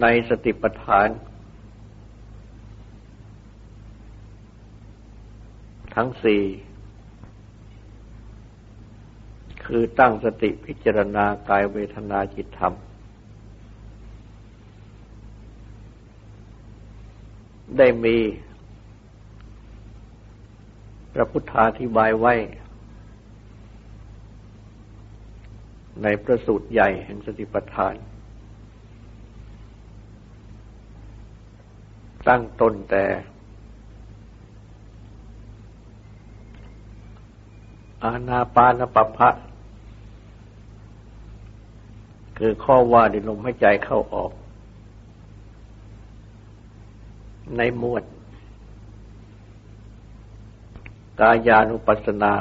ในสติปัฏฐาน ทั้งสี่ คือตั้งสติพิจารณากายเวทนาจิตธรรม ได้มีพระพุทธาธิบายไว้ ในประสูตรใหญ่แห่งสติปัฏฐาน ตั้งต้นแต่อาณาปานปภะคือข้อว่าดิลมหายใจเข้าออก ในหมวด กายานุปัสสนา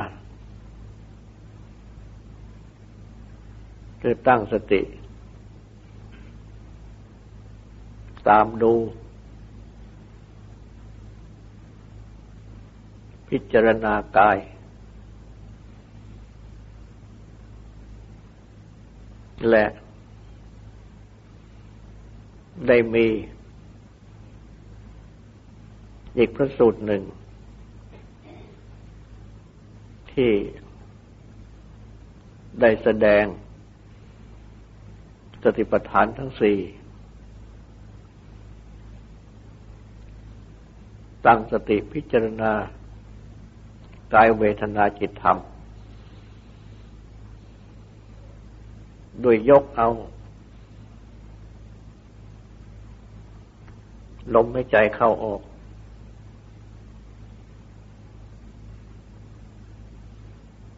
คือตั้งสติ ตามดู พิจารณากาย และได้มี อีกพระสูตรหนึ่ง ที่ได้แสดงสติปัฏฐานทั้งสี่ตั้งสติพิจารณา กายเวทนาจิตธรรมโดยยกเอา ลมหายใจเข้าออก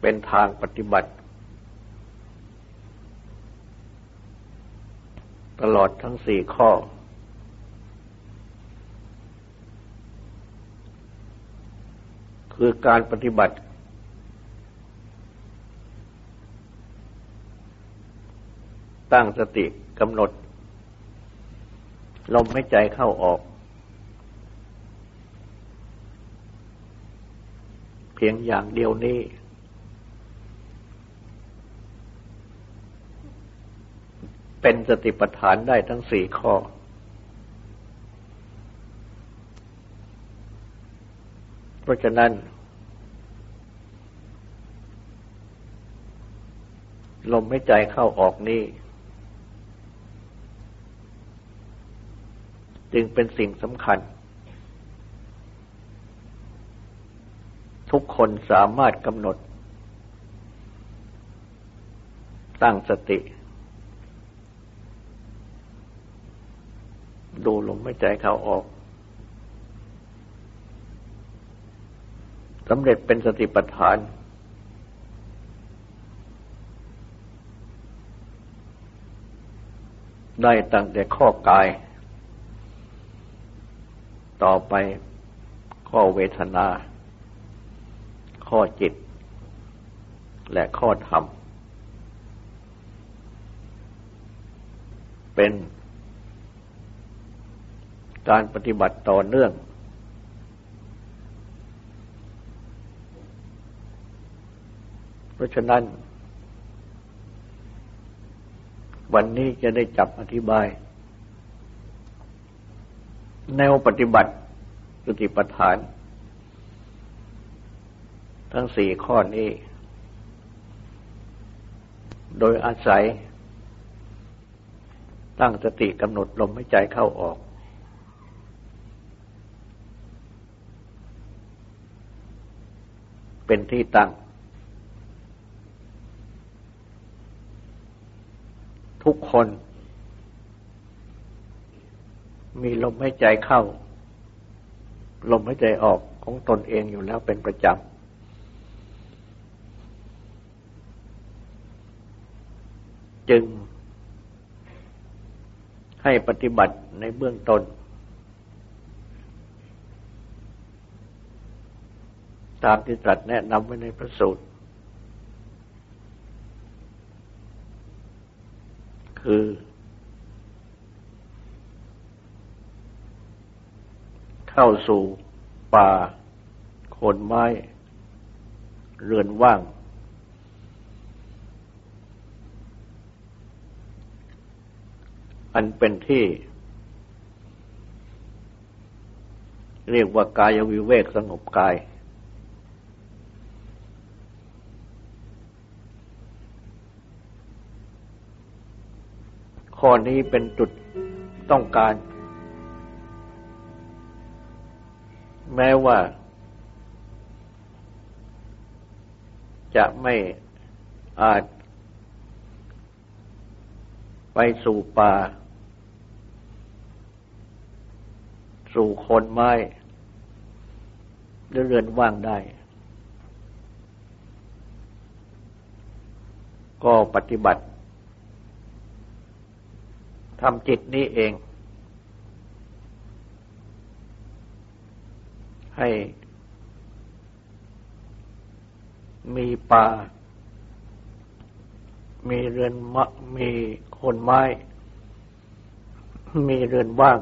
เป็นทางปฏิบัติ ตลอดทั้งสี่ข้อ คือการปฏิบัติ ตั้งสติกำหนด ลมหายใจเข้าออก เพียงอย่างเดียวนี้ เป็นสติปัฏฐานได้ทั้งสี่ข้อ ราะฉะนั้น ลมหายใจเข้าออกนี้ จึงเป็นสิ่งสำคัญ ทุกคนสามารถกำหนด ตั้งสติ ดูลมหายใจเข้าออก สำเร็จเป็นสติปัฏฐาน ได้ตั้งแต่ข้อกาย ต่อไปข้อเวทนา ข้อจิต และข้อธรรม เป็นการปฏิบัติต่อเนื่อง เพราะฉะนั้น วันนี้จะได้จับอธิบาย แนวปฏิบัติสติปัฏฐาน ทั้งสี่ข้อนี้ โดยอาศัย ตั้งสติกำหนดลมหายใจเข้าออกเป็นที่ตั้ง ทุกคน มีลมหายใจเข้า ลมหายใจออกของตนเองอยู่แล้วเป็นประจำ จึง ให้ปฏิบัติในเบื้องต้นตามที่ตรัสแนะนำไว้ในพระสูตร คือ เข้าสู่ป่าโคนไม้ เรือนว่าง อันเป็นที่ เรียกว่ากายวิเวกสงบกาย ข้อนี้เป็นจุดต้องการ แม้ว่า จะไม่อาจ ไปสู่ป่า สู่คนไม้หรือเรือนว่างได้ ก็ปฏิบัติ ทำจิตนี้เอง ให้ มีป่า มีเรือนมะมีคนไม้ มีเรือนว่าง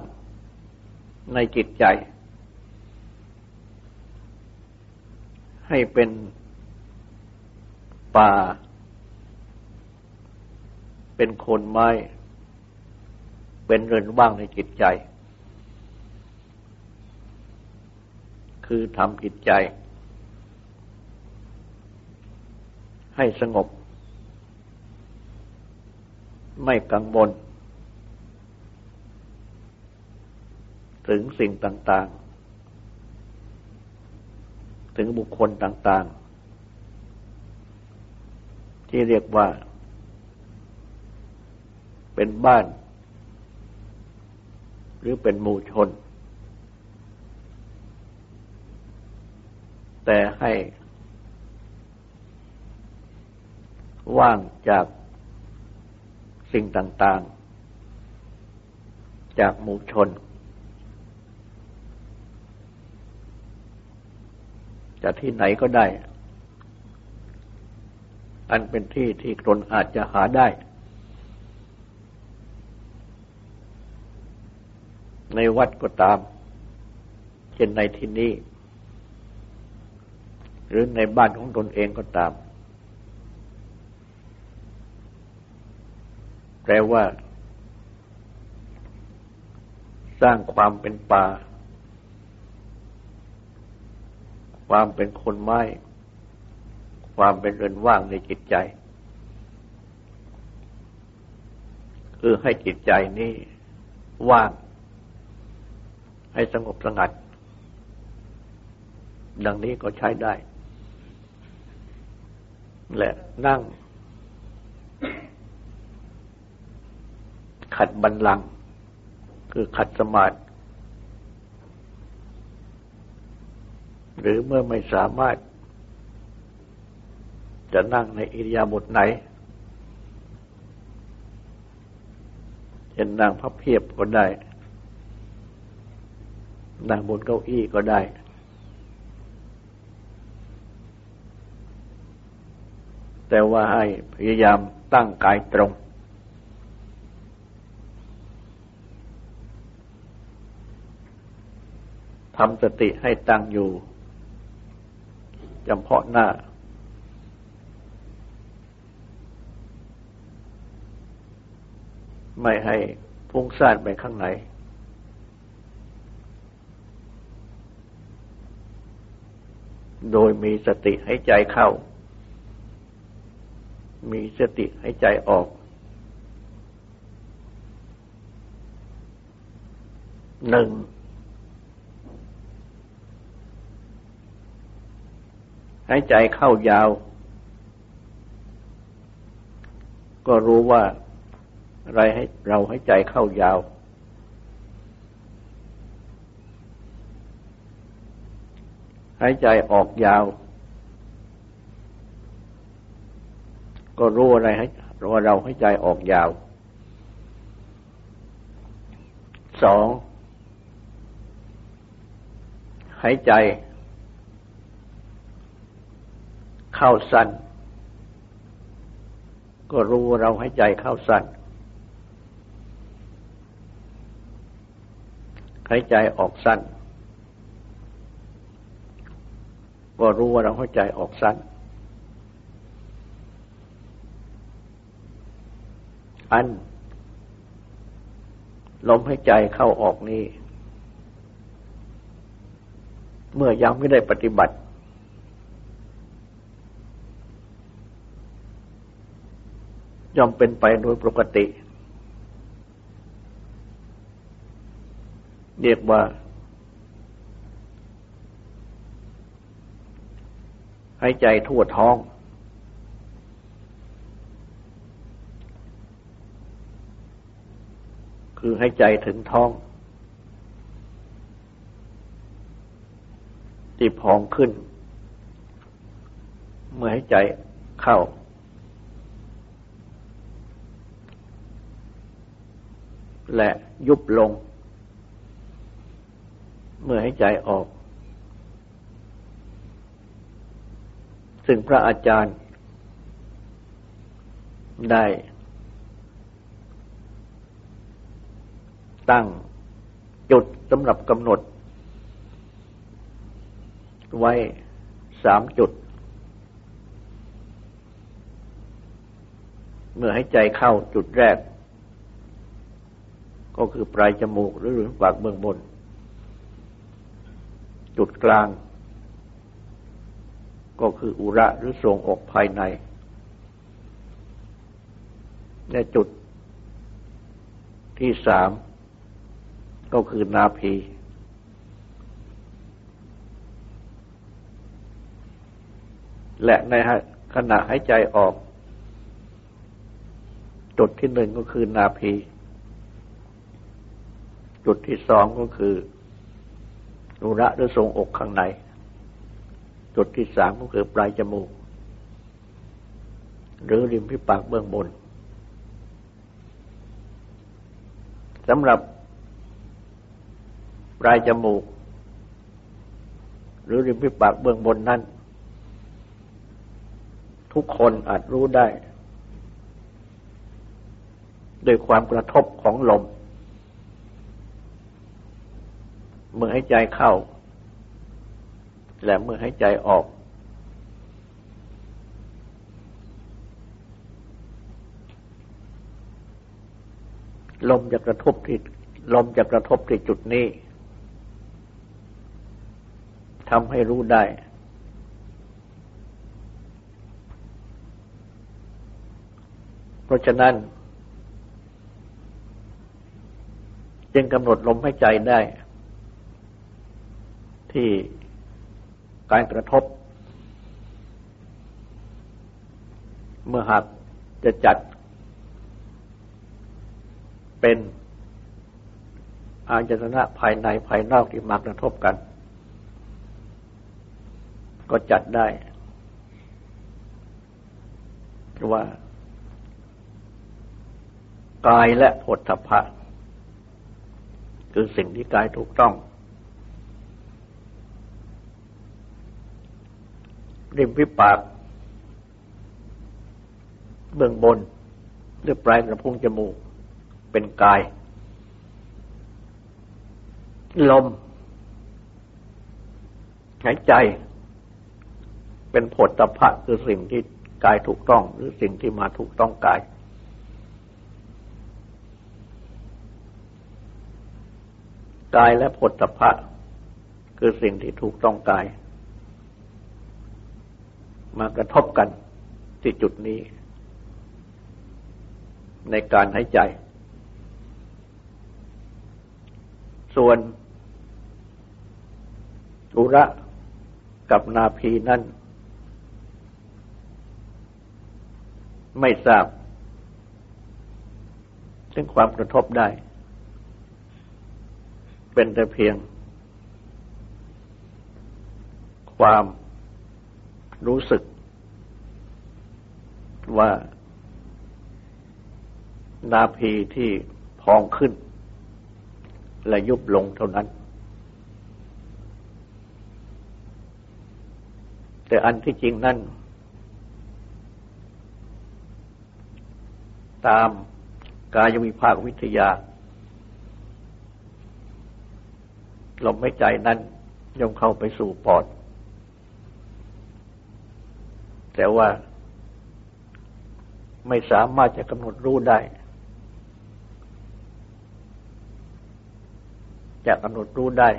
ในจิตใจ ให้เป็นป่า เป็นคนไม้ เป็นเรือนว่างในจิตใจ คือทำจิตใจ ให้สงบ ไม่กังวลถึงสิ่งต่างๆ ถึงบุคคลต่างๆ ที่เรียกว่า เป็นบ้าน รือเป็นหมู่ชน แต่ให้ว่างจากสิ่งต่างๆ จากหมู่ชนจะที่ไหนก็ได้ อันเป็นที่ที่คนอาจจะหาได้ ในวัดก็ตาม เช่นในที่นี้ หรือในบ้านของตนเองก็ตาม แปลว่า สร้างความเป็นป่า ความเป็นคนไม้ ความเป็นเรือนว่างในจิตใจ คือให้จิตใจนี้ว่าง ให้สงบสงัด ดังนี้ก็ใช้ได้ และนั่ง ขัดบันลัง คือขัดสมาธิหรือเมื่อไม่สามารถ จะนั่งในอิริยาบถไหนเช่นนั่งพับเพียบก็ได้ นั่งบนเก้าอี้ก็ได้ แต่ว่าให้พยายามตั้งกายตรง ทำสติให้ตั้งอยู่จำเพาะหน้า ไม่ให้พุ่งซ่านไปข้างใน โดยมีสติให้ใจเข้า มีสติให้ใจออก หนึ่ง ใหายใจเข้ายาว ก็รู้ว่าอะไรให้เราให้ใจเข้ายาว หายใจออกยาว ก็รู้อะไรให้ว่าเราให้ใจออกยาว สองหายใจ เข้าสั้น ก็รู้เราให้ใจเข้าสั้นหายใจออกสั้น ก็รู้ว่าเราหาใจออกสั้น อัน ลมหายใจเข้าออกนี้ เมื่อยังไม่ได้ปฏิบัติ ย่อมเป็นไปโดยปกติ เรียกว่า ให้ใจทั่วท้อง คือให้ใจถึงท้อง ที่พองขึ้น เมื่อให้ใจเข้า และยุบลง เมื่อให้ใจออก ซึ่งพระอาจารย์ ได้ ตั้งจุดสำหรับกำหนด ไว้สามจุด เมื่อให้ใจเข้าจุดแรก ก็คือปลายจมูกหรือหรือปากเบื้องบน จุดกลาง ก็คืออุระหรือทรงอกภายในและจุดที่สามก็คือนาภีและในขณะหายใจออก จุดที่หนึ่งก็คือนาภีจุดที่สองก็คือนุระหรือทรงอกข้างใน จุดที่สามก็คือปลายจมูก หรือริมพิปากเบื้องบนสำหรับปลายจมูก หรือริมพิปากเบื้องบนนั้น ทุกคนอาจรู้ได้โดยความกระทบของลม เมื่อให้ใจเข้า และเมื่อให้ใจออก ลมจะกระทบที่ลมจะกระทบที่จุดนี้ทำให้รู้ได้ เพราะฉะนั้น จึงกำหนดลมให้ใจได้ ที่ การกระทบ เมื่อหากจะจัดเป็นอาจตนะภายในภายนอกที่มากระทบกัน ก็จัดได้ว่า กายและผลทพะ คือสิ่งที่กายถูกต้อง ริมวิปาก เบื้องบนหรือปลายกระพุ้งจมูก เป็นกาย ลม หายใจ เป็นผลตภะคือสิ่งที่กายถูกต้อง หรือสิ่งที่มาถูกต้องกายกายและผลตภะคือสิ่งที่ถูกต้องกาย มากระทบกันที่จุดนี้ ในการหายใจ ส่วนอุระกับนาพีนั้นไม่ทราบ ซึ่งความกระทบได้ เป็นแต่เพียง ความ รู้สึก ว่านาพีที่พองขึ้น และยุบลงเท่านั้น แต่อันที่จริงนั่น ตามกายวิภาควิทยาลมหายใจนั้นย่อมเข้าไปสู่ปอด แต่ว่าไม่สามารถจะกำหนดรู้ได้ จะกำหนดรู้ได้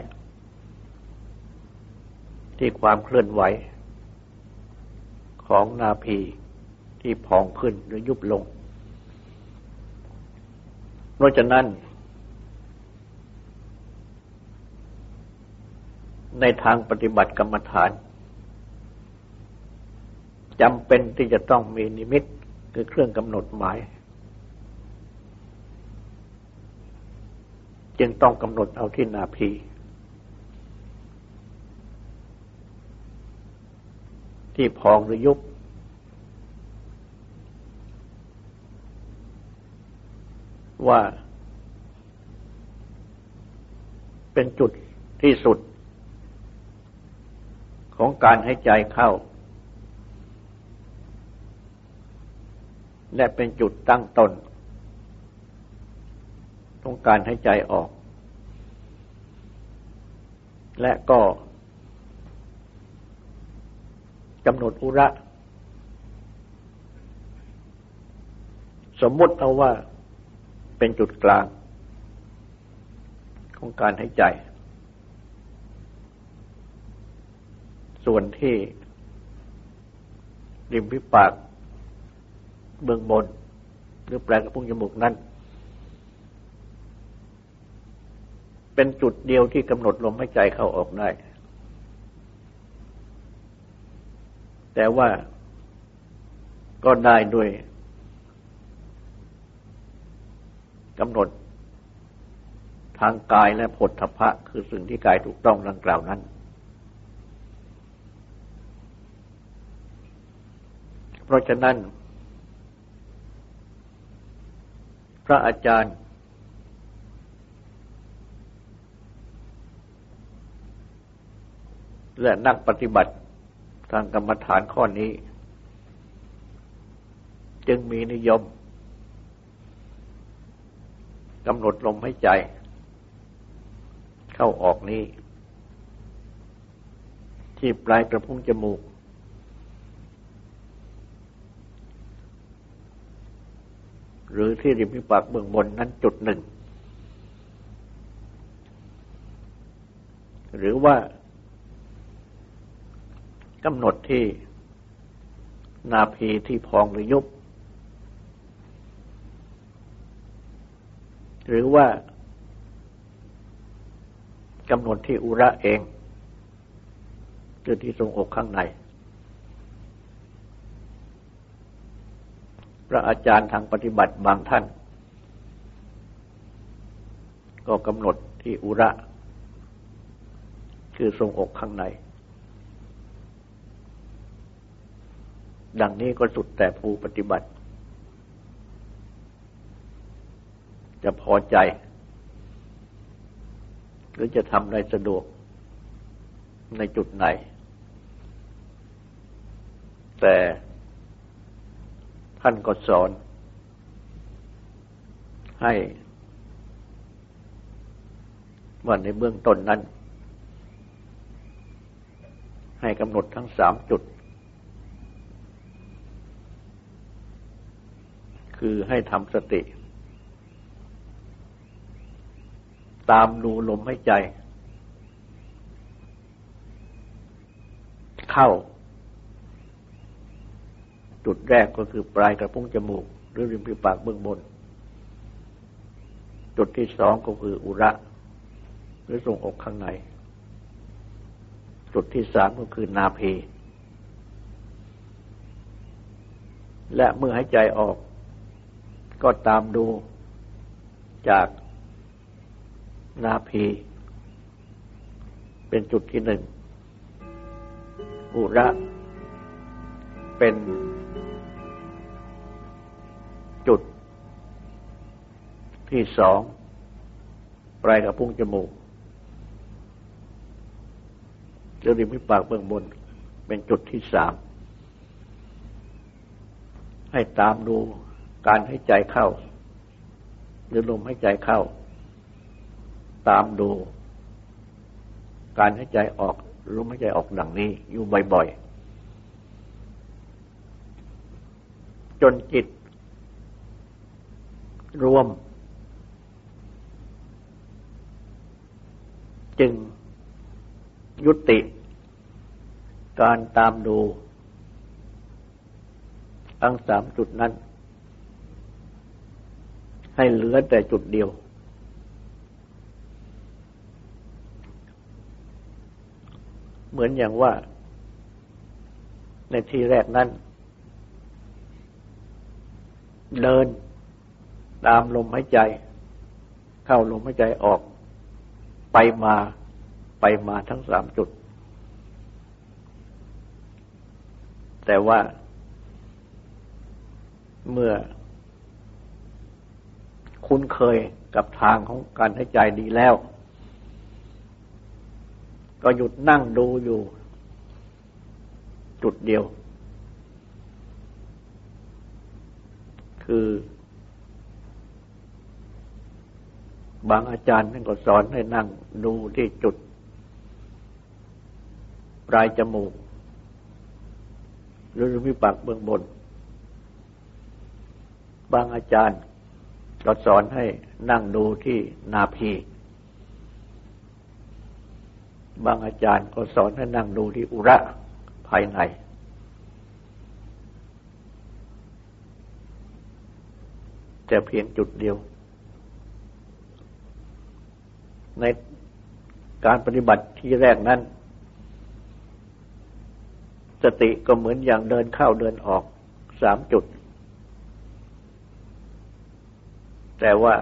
ที่ความเคลื่อนไหว ของนาพีที่พองขึ้นหรือยุบลงเพราะฉะนั้น ในทางปฏิบัติกรรมฐาน จำเป็นที่จะต้องมีนิมิตคือเครื่องกำหนดหมาย จึงต้องกำหนดเอาที่นาพี ที่พองหรือยุบว่า เป็นจุดที่สุด ของการให้ใจเข้า และเป็นจุดตั้งตนของการให้ใจออก และก็กำหนดอุระ สมมติเอาว่าเป็นจุดกลาง ของการใหายใจ ส่วนที่ริมพิปาก เบื้องบน หรือแปลงกระพุ้งจมูกนั้น เป็นจุดเดียวที่กำหนดลมหายใจเข้าออกได้ แต่ว่าก็ได้ด้วยกำหนดทางกายและผลทพะ คือสิ่งที่กายถูกต้องดังกล่าวนั้น เพราะฉะนั้น พระอาจารย์ และนักปฏิบัติทางกรรมฐานข้อนี้ จึงมีนิยมกำหนดลมหายใจ เข้าออกนี้ ที่ปลายกระพุ้งจมูก หรือที่ริมฝีปากเบื้องบนนั้นจุดหนึ่ง หรือว่ากำหนดที่นาพีที่พองหรือยุบ หรือว่ากำหนดที่อุระเอง คือที่ทรงอกข้างใน พระอาจารย์ทางปฏิบัติบางท่าน ก็กำหนดที่อุระ คือทรงอกข้างใน ดังนี้ก็สุดแต่ผู้ปฏิบัติ จะพอใจ หรือจะทำอะไรสะดวกในจุดไหน แต่ ท่านก็สอน ให้ว่าในเบื้องต้นนั้น ให้กำหนดทั้งสามจุด คือให้ทำสติ ตามดูลมหายใจ เข้า จุดแรกก็คือปลายกระพุ้งจมูก หรือริมฝีปากเบื้องบน จุดที่สองก็คืออุระ หรือทรงอกข้างใน จุดที่สามก็คือนาเพ และเมื่อหายใจออก ก็ตามดูจากนาพีเป็นจุดที่หนึ่งอุระ เป็นจุดที่สองปลายกับพุ้งจมูกเรือริมฝีปากเบื้องบน เป็นจุดที่สามให้ตามดูการให้ใจเข้า หรือลมให้ใจเข้า ตามดู การให้ใจออกลมให้ใจออกดังนี้ อยู่บ่อยๆ จนจิต รวม จึงยุติ การตามดู ทั้งสามจุดนั้น ให้เหลือแต่จุดเดียวเหมือนอย่างว่า ในที่แรกนั้น เดินตามลมหายใจ เข้าลมหายใจออก ไปมาไปมาทั้งสามจุด แต่ว่าเมื่อ คุ้นเคยกับทางของการหายใจดีแล้ว ก็หยุดนั่งดูอยู่ จุดเดียว คือ บางอาจารย์ท่านก็สอนให้นั่งดูที่จุด ปลายจมูก หรือมีปากเบื้องบน บางอาจารย์ก็สอนให้นั่งดูที่นาพีบางอาจารย์ก็สอนให้นั่งดูที่อุระภายใน แต่เพียงจุดเดียว ในการปฏิบัติที่แรกนั้น สติก็เหมือนอย่างเดินเข้าเดินออกสามจุด แต่ว่า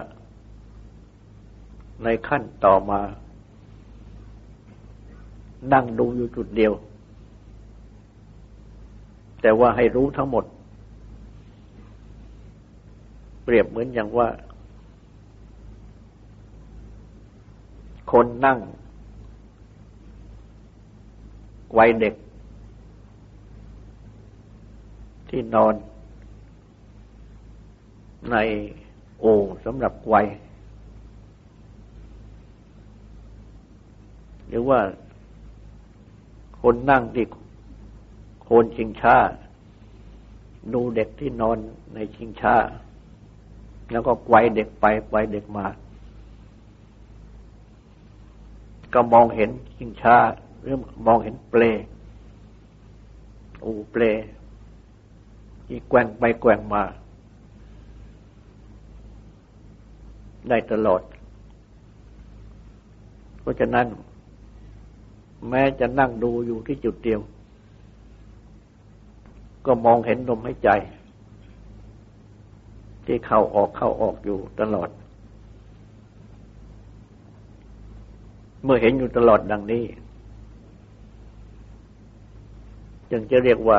ในขั้นต่อมา นั่งดูอยู่จุดเดียว แต่ว่าให้รู้ทั้งหมด เปรียบเหมือนอย่างว่า คนนั่ง วัยเด็ก ที่นอน ในโอ่งสำหรับวัยหรือว่าคนนั่งที่โคนชิงช้า ดูเด็กที่นอนในชิงช้า แล้วก็ไกวเด็กไปไกวเด็กมา ก็มองเห็นชิงช้าหรือมองเห็นเปลอูเปลที่แกว่งไปแกว่งมา ได้ตลอด เพราะฉะนั้น แม้จะนั่งดูอยู่ที่จุดเดียว ก็มองเห็นลมหายใจ ที่เข้าออกเข้าออกอยู่ตลอด เมื่อเห็นอยู่ตลอดดังนี้ จึงจะเรียกว่า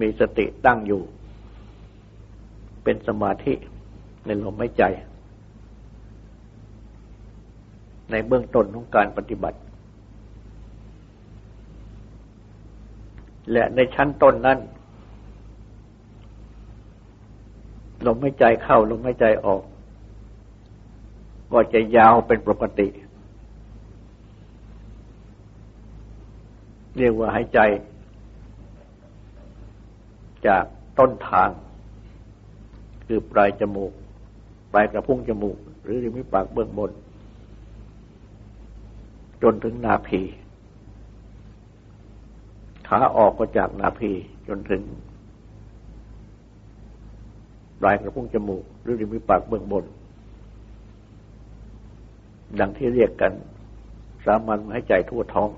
มีสติตั้งอยู่ เป็นสมาธิในลมหายใจ ในเบื้องต้นของการปฏิบัติ และในชั้นต้นนั้น ลมหายใจเข้าลมหายใจออก ก็จะยาวเป็นปกติ เรียกว่าหายใจ จากต้นทาง คือปลายจมูก ปลายกระพุ้งจมูก หรือริมปากเบื้องบน จนถึงนาพีขาออกก็จากนาพีจนถึง ปลายกระพุ้งจมูก หรือริมปากเบื้องบน ดังที่เรียกกัน สามัญหายใจทั่วท้อง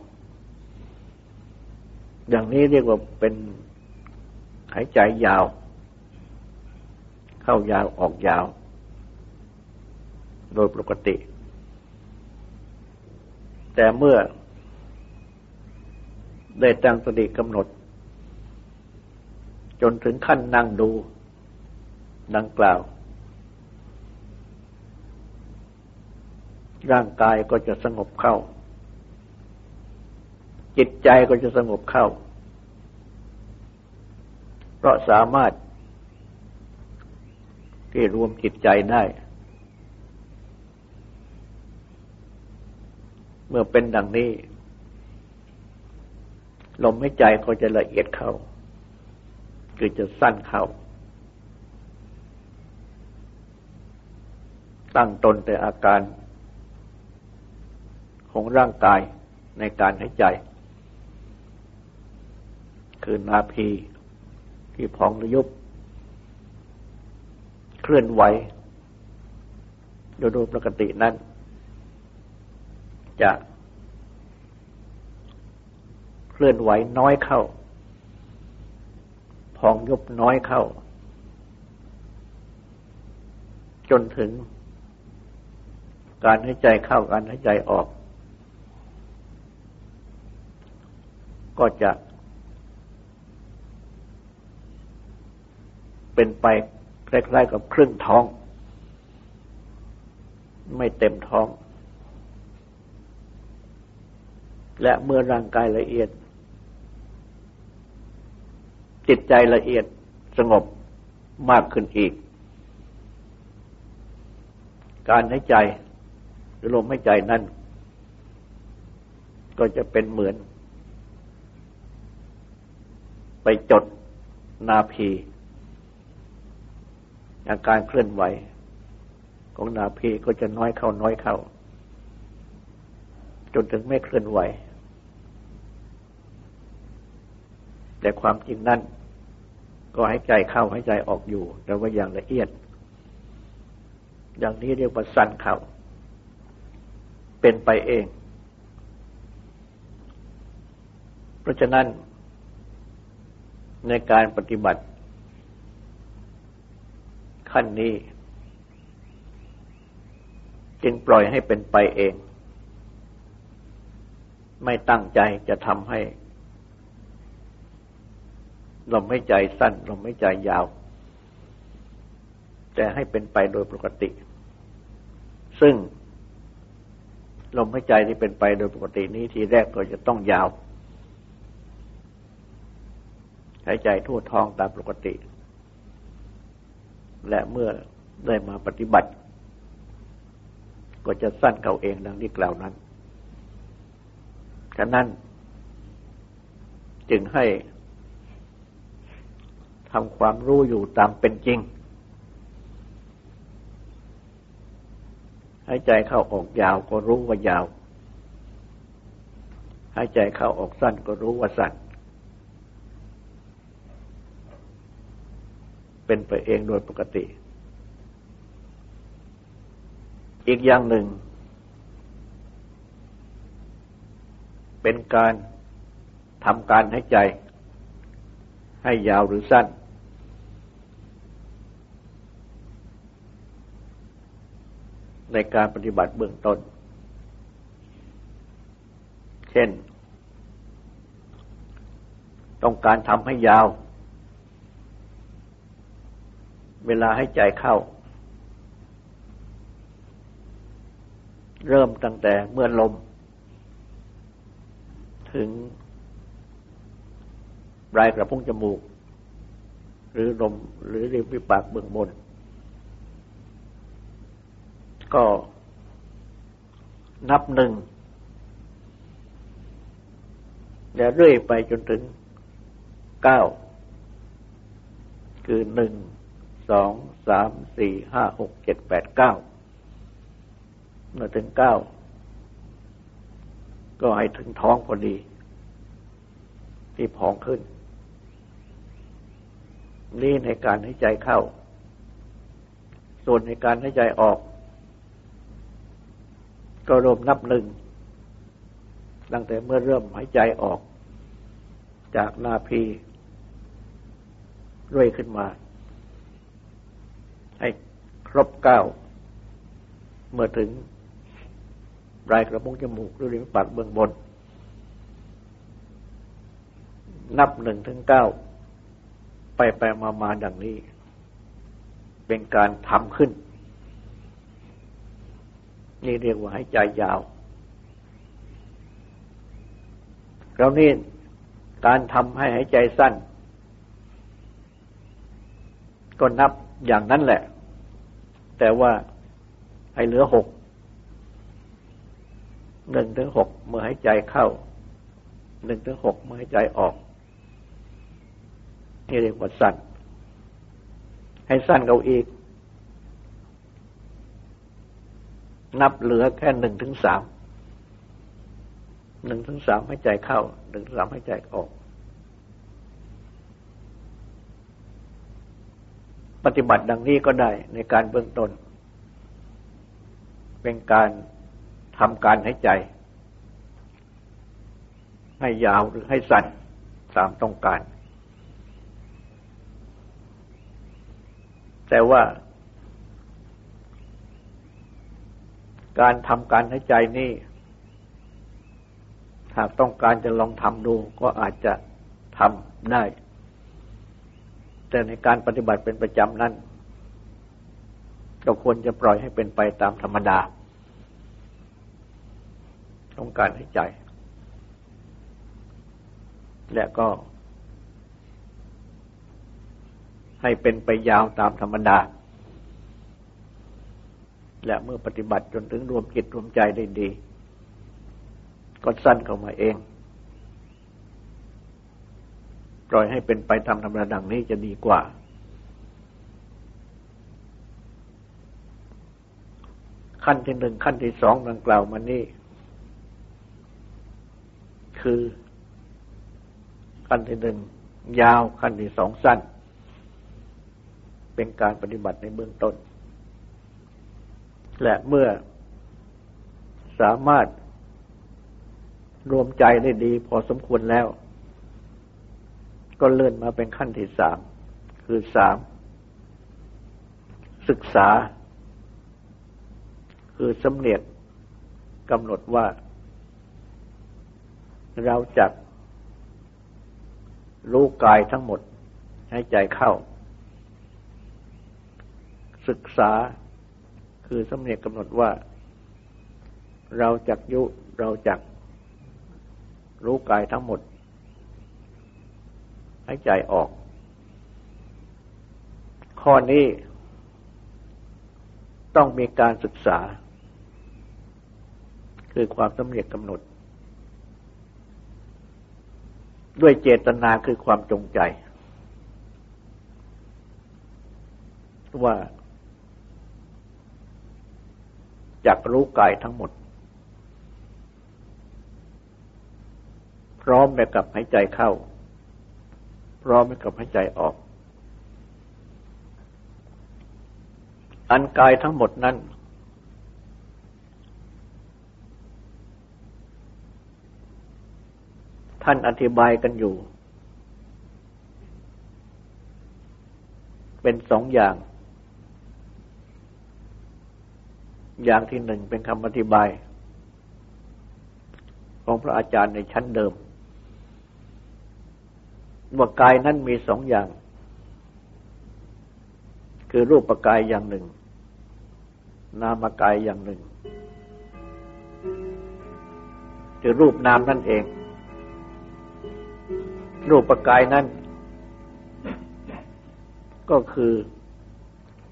อย่างนี้เรียกว่าเป็นหายใจยาว เข้ายาวออกยาว โดยปกติ แต่เมื่อได้ตั้งสติกำหนด จนถึงขั้นนั่งดู ดังกล่าว ร่างกายก็จะสงบเข้า จิตใจก็จะสงบเข้า เพราะสามารถ ที่รวมจิตใจได้ เมื่อเป็นดังนี้ ลมหายใจก็จะละเอียดเข้า คือจะสั้นเข้า ตั้งตนแต่อาการของร่างกายในการหายใจ คือนาพีที่พองระยุบเคลื่อนไหวโดยปกตินั้น จะเคลื่อนไหวน้อยเข้า พองยุบน้อยเข้า จนถึง การหายใจเข้าการหายใจออก ก็จะเป็นไปคล้ายๆกับครึ่งท้อง ไม่เต็มท้อง และเมื่อร่างกายละเอียด จิตใจละเอียดสงบมากขึ้นอีก การหายใจ ลมหายใจนั้น ก็จะเป็นเหมือน ไปจดนาพี อาการเคลื่อนไหว ของนาพีก็จะน้อยเข้าน้อยเข้า จนถึงไม่เคลื่อนไหว แต่ความจริงนั้นก็ให้ใจเข้าให้ใจออกอยู่ แต่ว่าอย่างละเอียด อย่างนี้เรียกว่าสั้นเข้า เป็นไปเอง เพราะฉะนั้น ในการปฏิบัติ ขั้นนี้ จึงปล่อยให้เป็นไปเอง ไม่ตั้งใจจะทำให้ลมไม่ใจสั้นลมไม่ใจยาว แต่ให้เป็นไปโดยปกติ ซึ่ง ลมหายใจที่เป็นไปโดยปกตินี้ทีแรกก็จะต้องยาว หายใจทั่วท้องตามปกติ และเมื่อได้มาปฏิบัติ ก็จะสั้นเขาเองดังที่กล่าวนั้นฉะนั้น จึงให้ทำความรู้อยู่ตามเป็นจริง หายใจเข้าออกยาวก็รู้ว่ายาว หายใจเข้าออกสั้นก็รู้ว่าสั้น เป็นไปเองโดยปกติ อีกอย่างหนึ่ง เป็นการทำการให้ใจ ให้ยาวหรือสั้น ในการปฏิบัติเบื้องต้น เช่น ต้องการทำให้ยาว เวลาให้ใจเข้า เริ่มตั้งแต่เมื่อลม ถึงปลายกระพุ้งจมูก หรือลมหรือริมฝีปากเบื้องบน ก็นับหนึ่งแล้วเรื่อยไปจนถึงเก้าคือหนึ่งสองสามสี่ห้าหกเจ็ดแปดเก้าเมื่อถึงเก้าก็ให้ถึงท้องพอดี ที่พองขึ้น นี่ในการให้ใจเข้า ส่วนในการให้ใจออก ก็รวมนับหนึ่งตั้งแต่เมื่อเริ่มหายใจออก จากนาพีเรื่อยขึ้นมา ให้ครบเก้า เมื่อถึงปลายกระพุ้งจมูกหรือริมปากเบื้องบน นับหนึ่งถึงเก้า ไปไปมามาดังนี้ เป็นการทำขึ้น นี่เรียกว่าให้ใจยาวเรานี่การทำให้หายใจสั้น ก็นับอย่างนั้นแหละ แต่ว่าให้เหลือหกหนึ่งถึงหกเมื่อหายใจเข้าหนึ่งถึงหกเมื่อหายใจออกนี่เรียกว่าสั้นให้สั้นเอาอีก นับเหลือแค่หนึ่งถึงสาม หนึ่งถึงสามให้ใจเข้า หนึ่งสามให้ใจออก ปฏิบัติดังนี้ก็ได้ในการเบื้องต้น เป็นการทำการให้ใจ ให้ยาวหรือให้สั้นตามต้องการ แต่ว่า การทำการให้ใจนี่ หากต้องการจะลองทำดูก็อาจจะทำได้ แต่ในการปฏิบัติเป็นประจำนั้นเราควรจะปล่อยให้เป็นไปตามธรรมดา ต้องการให้ใจ และก็ ให้เป็นไปยาวตามธรรมดา และเมื่อปฏิบัติจนถึงรวมจิตรวมใจได้ดี ก็สั้นเข้ามาเอง ปล่อยให้เป็นไปตามธรรมดาดังนี้จะดีกว่า ขั้นที่หนึ่งขั้นที่สองดังกล่าวมานี้คือขั้นที่หนึ่งยาวขั้นที่สองสั้น เป็นการปฏิบัติในเบื้องต้น และเมื่อสามารถรวมใจได้ดีพอสมควรแล้ว ก็เลื่อนมาเป็นขั้นที่สาม คือสาม ศึกษา คือสำเนียกกำหนดว่า เราจะรู้กายทั้งหมดให้ใจเข้า ศึกษา คือสำเนียกกำหนดว่า เราจักยุเราจักรู้กายทั้งหมด ให้ใจออก ข้อนี้ต้องมีการศึกษา คือความสำเร็จกำหนด ด้วยเจตนาคือความจงใจ ว่า จักรู้กายทั้งหมด พร้อมไปกับหายใจเข้า พร้อมไปกับหายใจออก อันกายทั้งหมดนั้นท่านอธิบายกันอยู่ เป็นสองอย่าง อย่างที่หนึ่งเป็นคำอธิบาย ของพระอาจารย์ในชั้นเดิม ว่ากายนั้นมีสองอย่าง คือรูปปกายอย่างหนึ่ง นามกายอย่างหนึ่งคือรูปนามนั่นเอง รูปปกายนั้นก็คือ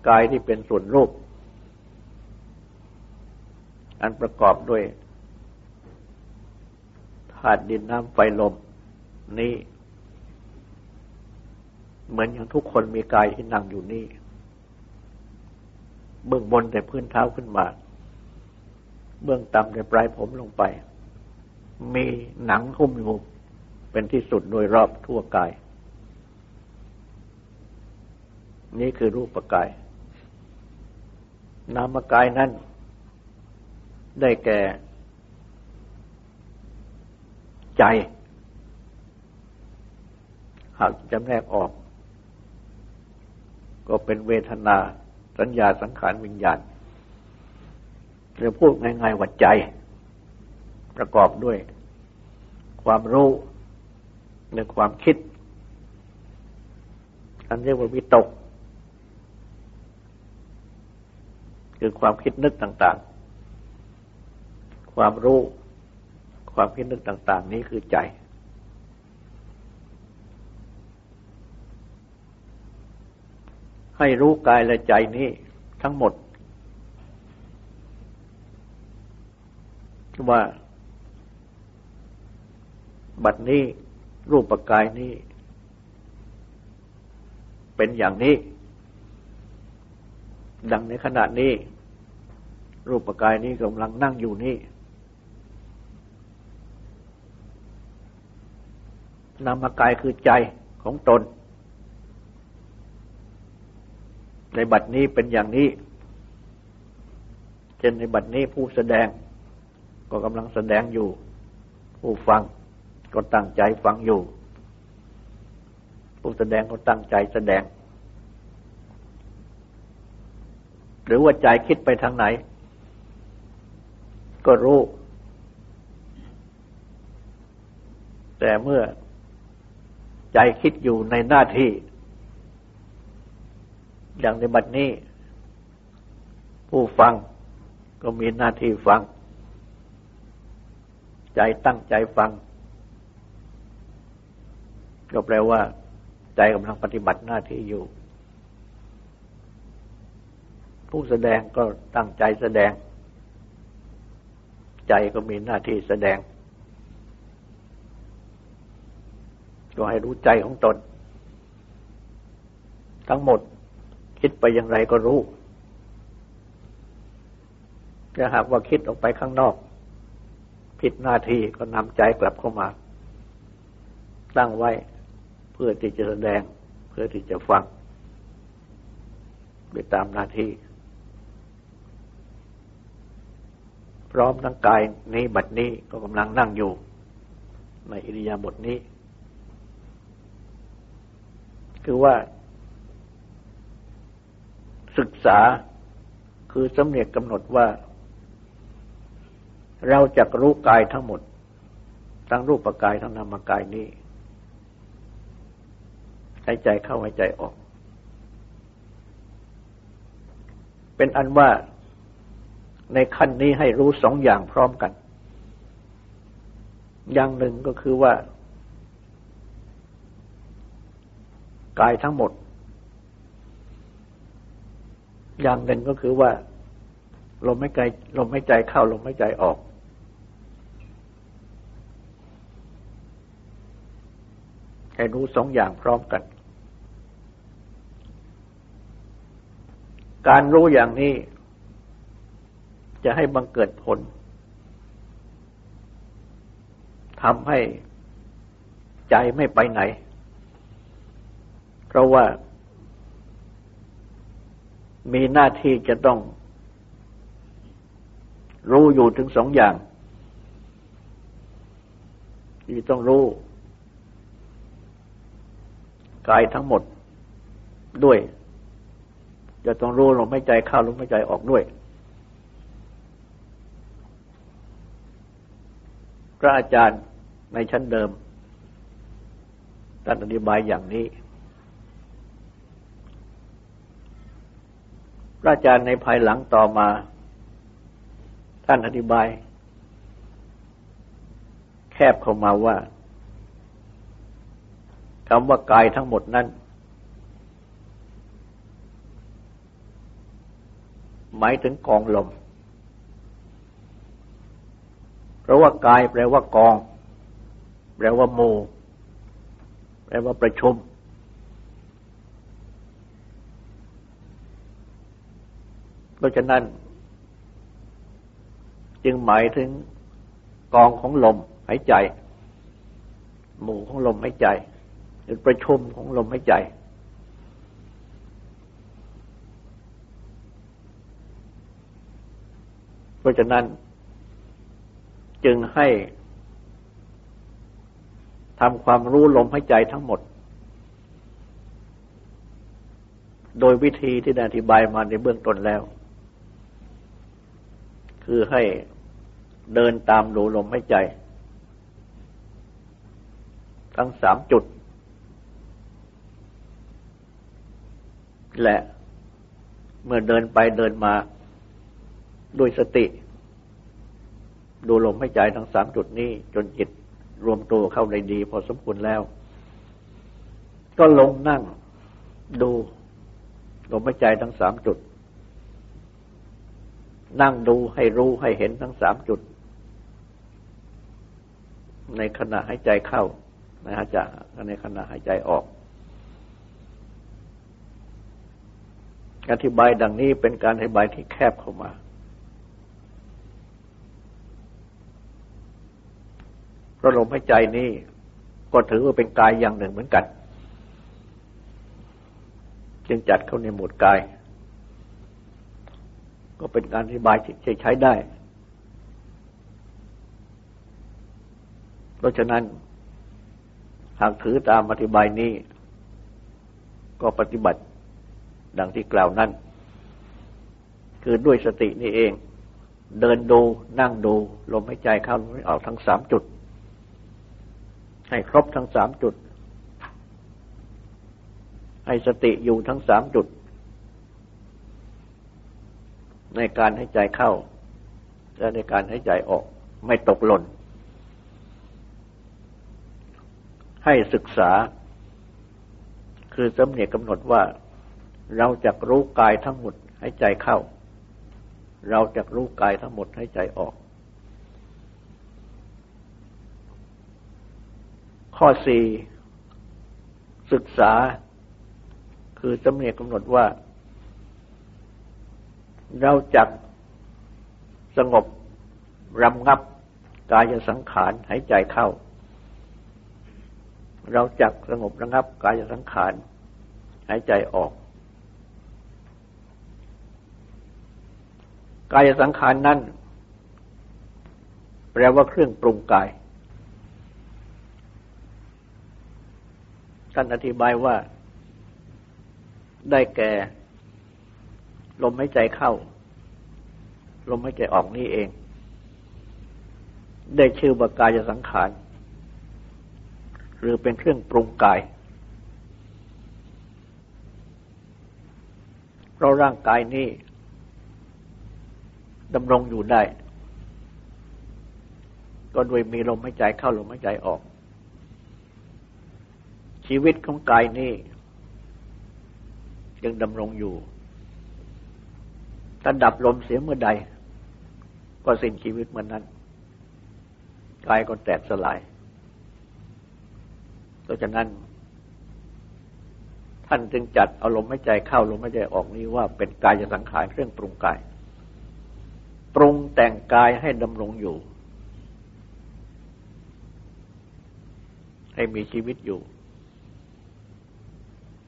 กายที่เป็นส่วนรูป อันประกอบด้วยธาตุดินน้ำไฟลมนี้ เหมือนอย่างทุกคนมีกายที่นั่งอยู่นี่ เบื้องบนแต่พื้นเท้าขึ้นมา เบื้องต่ำแต่ปลายผมลงไป มีหนังหุ้มอยู่เป็นที่สุดโดยรอบทั่วกาย นี่คือรูปกาย นามกายนั้น ได้แก่ ใจ หากจำแนกออก ก็เป็นเวทนา สัญญาสังขารวิญญาณหรือพูดง่ายๆว่าใจ ประกอบด้วย ความรู้ในความคิด อันเรียกว่าวิตก คือความคิดนึกต่างๆ ความรู้ ความคิดนึกต่าง ๆ นี้คือใจ ให้รู้กายและใจนี้ทั้งหมด ว่า บัดนี้รูปกายนี้ เป็นอย่างนี้ ดังในขณะนี้ รูปกายนี้กำลังนั่งอยู่นี่ นามกายคือใจของตน ในบัดนี้เป็นอย่างนี้ เช่นในบัดนี้ผู้แสดง ก็กำลังแสดงอยู่ ผู้ฟังก็ตั้งใจฟังอยู่ ผู้แสดงก็ตั้งใจแสดง หรือว่าใจคิดไปทางไหน ก็รู้ แต่เมื่อ ใจคิดอยู่ในหน้าที่ อย่างในบัดนี้ ผู้ฟังก็มีหน้าที่ฟัง ใจตั้งใจฟัง ก็แปลว่า ใจกำลังปฏิบัติหน้าที่อยู่ ผู้แสดงก็ตั้งใจแสดง ใจก็มีหน้าที่แสดง ก็ให้รู้ใจของตน ทั้งหมดคิดไปอย่างไรก็รู้ถ้าหากว่าคิดออกไปข้างนอก ผิดหน้าที่ก็นำใจกลับเข้ามา ตั้งไว้เพื่อที่จะแสดง เพื่อที่จะฟังไปตามหน้าที่ พร้อมทั้งกายนี้บัดนี้ก็กำลังนั่งอยู่ ในอิริยาบถนี้ คือว่า ศึกษาคือสำเนียกกำหนดว่า เราจะรู้กายทั้งหมด ทั้งรูปกายทั้งนามกายนี้หายใจเข้าหายใจออก เป็นอันว่าในขั้นนี้ให้รู้สองอย่างพร้อมกัน อย่างหนึ่งก็คือว่า กายทั้งหมด อย่างหนึ่งก็คือว่าลมไม่ใจลมไม่ใจเข้าลมไม่ใจออก ให้รู้สองอย่างพร้อมกัน การรู้อย่างนี้ จะให้บังเกิดผลทำให้ใจไม่ไปไหน ราะว่า มีหน้าที่จะต้อง รู้อยู่ถึงสองอย่างที่ต้องรู้ กายทั้งหมดด้วย จะต้องรู้ลมหายใจเข้าลมหายใจออกด้วย พระอาจารย์ในชั้นเดิมท่านอธิบายอย่างนี้ ระอาจารย์ในภายหลังต่อมา ท่านอธิบาย แคบเข้ามาว่าคำว่ากายทั้งหมดนั้น หมายถึงกองลม เพราะว่ากายแปลว่ากอง แปลว่าโมแปลว่าประชุม เพราะฉะนั้น จึงหมายถึงกองของลมหายใจ หมู่ของลมหายใจเป็นประชุมของลมหายใจ เพราะฉะนั้น จึงให้ทำความรู้ลมหายใจทั้งหมด โดยวิธีที่ได้อธิบายมาในเบื้องต้นแล้ว คือให้เดินตามดูลมหายใจ ทั้งสามจุด และเมื่อเดินไปเดินมาด้วยสติ ดูลมหายใจทั้งสามจุดนี้ จนจิตรวมตัวเข้าได้ดี พอสมควรแล้ว ก็ลงนั่งดูลมหายใจทั้งสามจุด นั่งดูให้รู้ให้เห็นทั้งสามจุด ในขณะหายใจเข้าในหายใจในขณะหายใจออก อธิบายดังนี้เป็นการอธิบายที่แคบเข้ามา พราะลมหายใจนี้ก็ถือว่าเป็นกายอย่างหนึ่งเหมือนกัน จึงจัดเข้าในหมวดกาย ก็เป็นการอธิบายที่ใช้ได้ เพราะฉะนั้น หากถือตามอธิบายนี้ ก็ปฏิบัติดังที่กล่าวนั้น คือด้วยสตินี่เอง เดินดูนั่งดู ลมหายใจเข้าลมหายใจออกทั้งสามจุด ให้ครบทั้งสามจุด ให้สติอยู่ทั้งสามจุด ในการให้ใจเข้า และในการให้ใจออกไม่ตกหล่น ให้ศึกษา คือสำเนียกกำหนดว่า เราจะรู้กายทั้งหมดให้ใจเข้า เราจะรู้กายทั้งหมดให้ใจออก ข้อสี่ศึกษา คือจำเนียกกำหนดว่า เราจักสงบรำงับกายสังขารหายใจเข้า เราจักสงบระงับกายสังขารหายใจออก กายสังขารนั้นแปลว่าเครื่องปรุงกาย ท่านอธิบายว่าได้แก่ ลมหายใจเข้า ลมหายใจออกนี่เอง ได้ชื่อว่ากายสังขาร หรือเป็นเครื่องปรุงกาย เพราะร่างกายนี้ดำรงอยู่ได้ ก็โดยมีลมหายใจเข้าลมหายใจออก ชีวิตของกายนี้ยังดำรงอยู่ ถ้าดับลมเสียเมื่อใด ก็สิ้นชีวิตเมื่อนนั้นกายก็แตกสลาย เพราะฉะนั้น ท่านจึงจัดเอาลมหายใจเข้าลมหายใจออกนี้ว่าเป็นกายสังขารเครื่องปรุงกาย ปรุงแต่งกายให้ดำรงอยู่ ให้มีชีวิตอยู่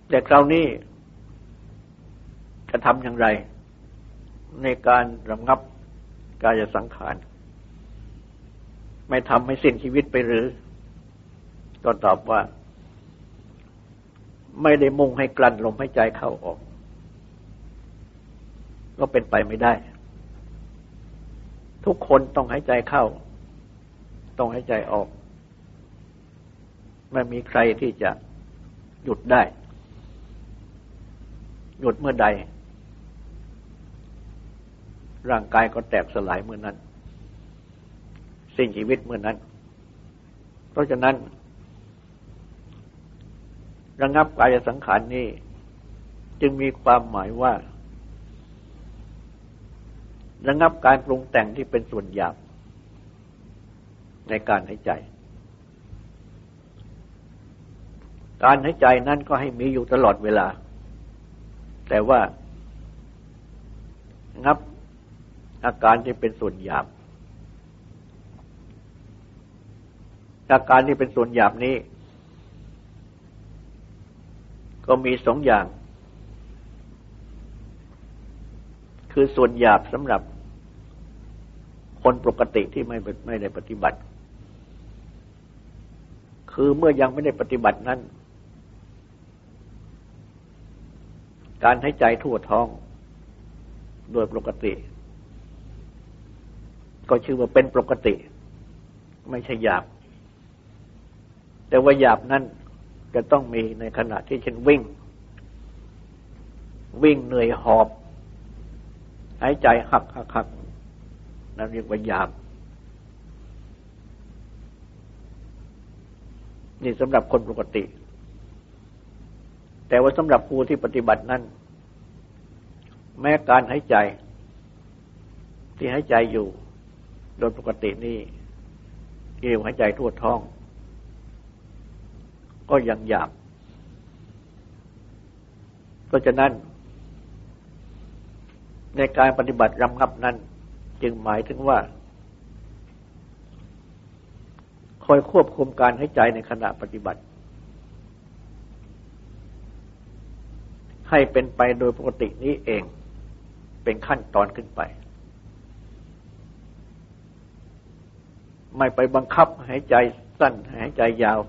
แต่คราวนี้จะทำอย่างไร ในการระงับกายสังขาร ไม่ทำให้สิ้นชีวิตไปหรือ ก็ตอบว่า ไม่ได้มุ่งให้กลั้นลมให้ใจเข้าออก ก็เป็นไปไม่ได้ ทุกคนต้องหายใจเข้า ต้องหายใจออก ไม่มีใครที่จะหยุดได้ หยุดเมื่อใด ร่างกายก็แตกสลายเมื่อนั้น สิ้นชีวิตเมื่อนั้น เพราะฉะนั้น ระงับกายสังขารนี้ จึงมีความหมายว่า ระงับการปรุงแต่งที่เป็นส่วนหยาบในการหายใจ การหายใจนั้นก็ให้มีอยู่ตลอดเวลา แต่ว่างับ อาการที่เป็นส่วนหยาบอาการที่เป็นส่วนหยาบนี้ ก็มีสองอย่าง คือส่วนหยาบสำหรับคนปกติที่ไม่ไม่ได้ปฏิบัติ คือเมื่อยังไม่ได้ปฏิบัตินั้น การให้ใจทั่วท้อง โดยปกติ ก็ชื่อว่าเป็นปกติ ไม่ใช่หยาบ แต่ว่าหยาบนั้นจะต้องมีในขณะที่ฉันวิ่ง วิ่งเหนื่อยหอบ หายใจหักหักหักนั่นเรียกว่าหยาบ นี่สำหรับคนปกติ แต่ว่าสำหรับผู้ที่ปฏิบัตินั้น แม้การหายใจ ที่หายใจอยู่ โดยปกตินี่เอวหายใจทั่วท้อง ก็ยังหยาบเพราะฉะนั้น ในการปฏิบัติรำงับนั้น จึงหมายถึงว่า คอยควบคุมการให้ใจในขณะปฏิบัติ ให้เป็นไปโดยปกตินี้เอง เป็นขั้นตอนขึ้นไป ไม่ไปบังคับหายใจสั้นหายใจยาว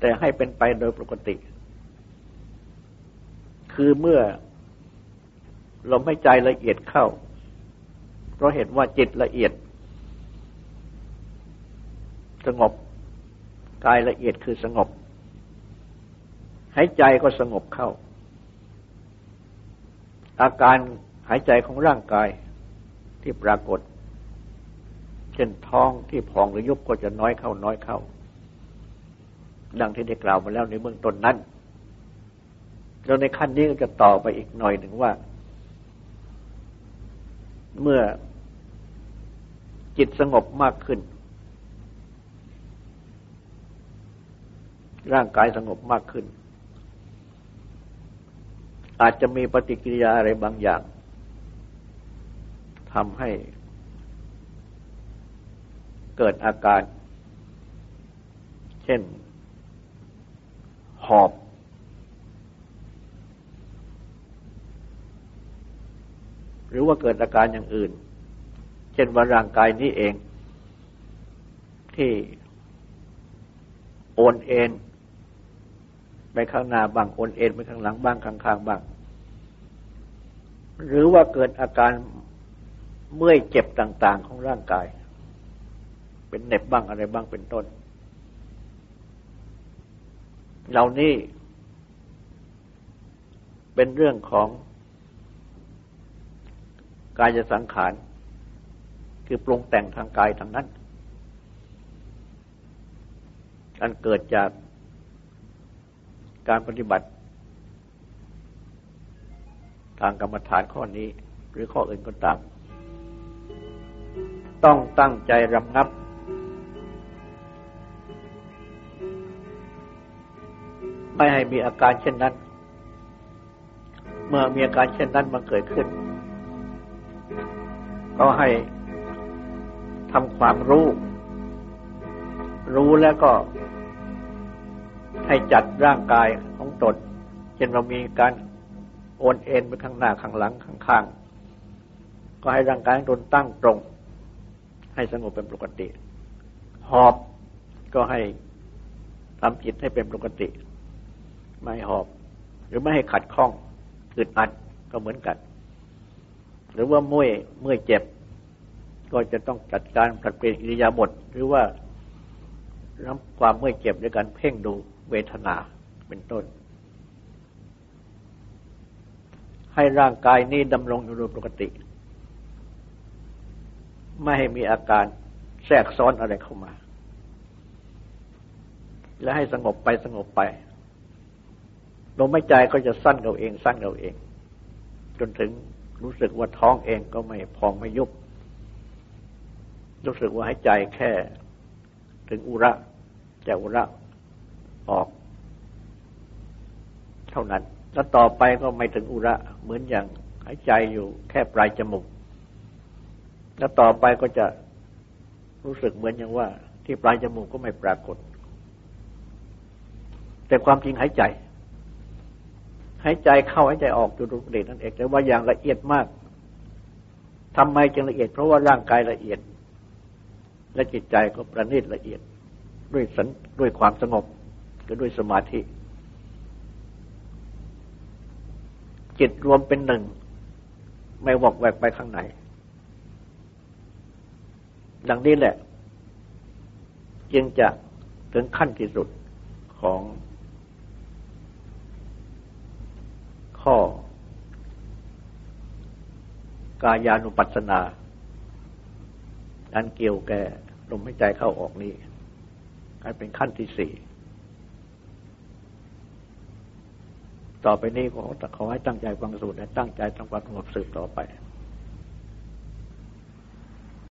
แต่ให้เป็นไปโดยปกติ คือเมื่อลมหายใจละเอียดเข้า เพราะเห็นว่าจิตละเอียด สงบกายละเอียดคือสงบหายใจก็สงบเข้า อาการ หายใจของร่างกายที่ปรากฏ เช่นท้องที่พองหรือยุบก็จะน้อยเข้าน้อยเข้า ดังที่ได้กล่าวมาแล้วในเบื้องต้นนั้นแล้วในขั้นนี้ก็จะต่อไปอีกหน่อยหนึ่งว่า เมื่อจิตสงบมากขึ้น ร่างกายสงบมากขึ้น อาจจะมีปฏิกิริยาอะไรบางอย่าง ทำให้เกิดอาการ เช่น หอบ หรือว่าเกิดอาการอย่างอื่น เช่นว่าร่างกายนี้เอง ที่โอนเอ็นไปข้างหน้าบ้างโอนเอ็นไปข้างหลังบ้างข้างๆบ้าง หรือว่าเกิดอาการ เมื่อยเจ็บต่าง ๆ ของร่างกาย เป็นเน็บบ้างอะไรบ้างเป็นต้น เหล่านี้เป็นเรื่องของกายสังขาร คือปรุงแต่งทางกายทางนั้น อันเกิดจากการปฏิบัติ ทางกรรมฐานข้อนี้ หรือข้ออื่นก็ตาม ต้องตั้งใจรำงับ ไม่ให้มีอาการเช่นนั้น เมื่อมีอาการเช่นนั้นมาเกิดขึ้น ก็ให้ทำความรู้ รู้แล้วก็ ให้จัดร่างกายของตนเช่นเรามีการโอนเอ็นไปข้างหน้าข้างหลังข้างๆก็ให้ร่างกายของตนตั้งตรง ให้สงบเป็นปกติ หอบก็ให้ทำจิตให้เป็นปกติ ไม่หอบ หรือไม่ให้ขัดข้องอึดอัดก็เหมือนกัน หรือว่าเมื่อยเมื่อยเจ็บ ก็จะต้องจัดการปรับเปลี่ยนอิริยาบถหรือว่ารับความเมื่อยเจ็บด้วยการเพ่งดูเวทนาเป็นต้น ให้ร่างกายนี้ดำรงอยู่โดยปกติ ไม่ให้มีอาการแทรกซ้อนอะไรเข้ามา และให้สงบไปสงบไปลมหายใจก็จะสั้นเราเอง สั้นเราเอง จนถึงรู้สึกว่าท้องเองก็ไม่พองไม่ยุบ รู้สึกว่าหายใจแค่ ถึงอุระจะอุระออก เท่านั้น แล้วต่อไปก็ไม่ถึงอุระเหมือนอย่างหายใจอยู่แค่ปลายจมูก แล้วต่อไปก็จะรู้สึกเหมือนอย่างว่า ที่ปลายจมูกก็ไม่ปรากฏ แต่ความจริงหายใจหายใจเข้าหายใจออกจุดเด่นนั่นเองแต่ว่าอย่างละเอียดมากทำไมจึงละเอียด เพราะว่าร่างกายละเอียด และจิตใจก็ประณีตละเอียด ด้วยสันด้วยความสงบก็ด้วยสมาธิ จิตรวมเป็นหนึ่ง ไม่วอกแวกไปข้างไหน ดังนี้แหละ จึงจะถึงขั้นที่สุดของข้อ กายานุปัสสนา อันเกี่ยวแก่ลมหายใจเข้าออกนี้กลายเป็นขั้นที่สี่ต่อไปนี้ขอขอให้ตั้งใจฟังสูตรและตั้งใจทำความสงบสืบต่อไป